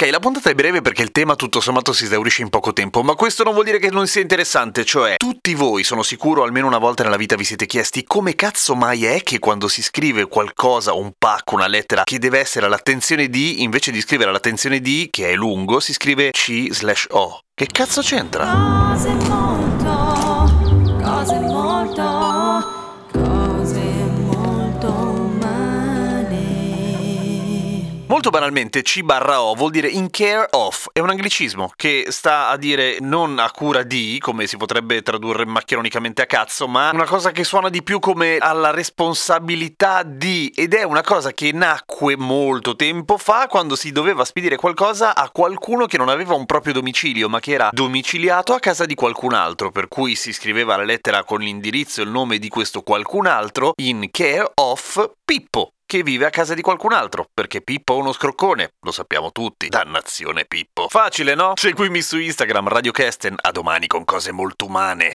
Ok, la puntata è breve perché il tema tutto sommato si esaurisce in poco tempo, ma questo non vuol dire che non sia interessante, cioè tutti voi, sono sicuro, almeno una volta nella vita vi siete chiesti come cazzo mai è che quando si scrive qualcosa, un pacco, una lettera che deve essere all'attenzione di, invece di scrivere all'attenzione di, che è lungo, si scrive C slash O. Che cazzo c'entra? Cose molto, Molto banalmente, C barra O vuol dire in care of, è un anglicismo che sta a dire non a cura di, come si potrebbe tradurre maccheronicamente a cazzo, ma una cosa che suona di più come alla responsabilità di, ed è una cosa che nacque molto tempo fa quando si doveva spedire qualcosa a qualcuno che non aveva un proprio domicilio, ma che era domiciliato a casa di qualcun altro, per cui si scriveva la lettera con l'indirizzo e il nome di questo qualcun altro in care of Pippo che vive a casa di qualcun altro, perché Pippo è uno scroccone, lo sappiamo tutti. Dannazione Pippo. Facile, no? Seguimi su Instagram Radio Kesten, a domani con cose molto umane.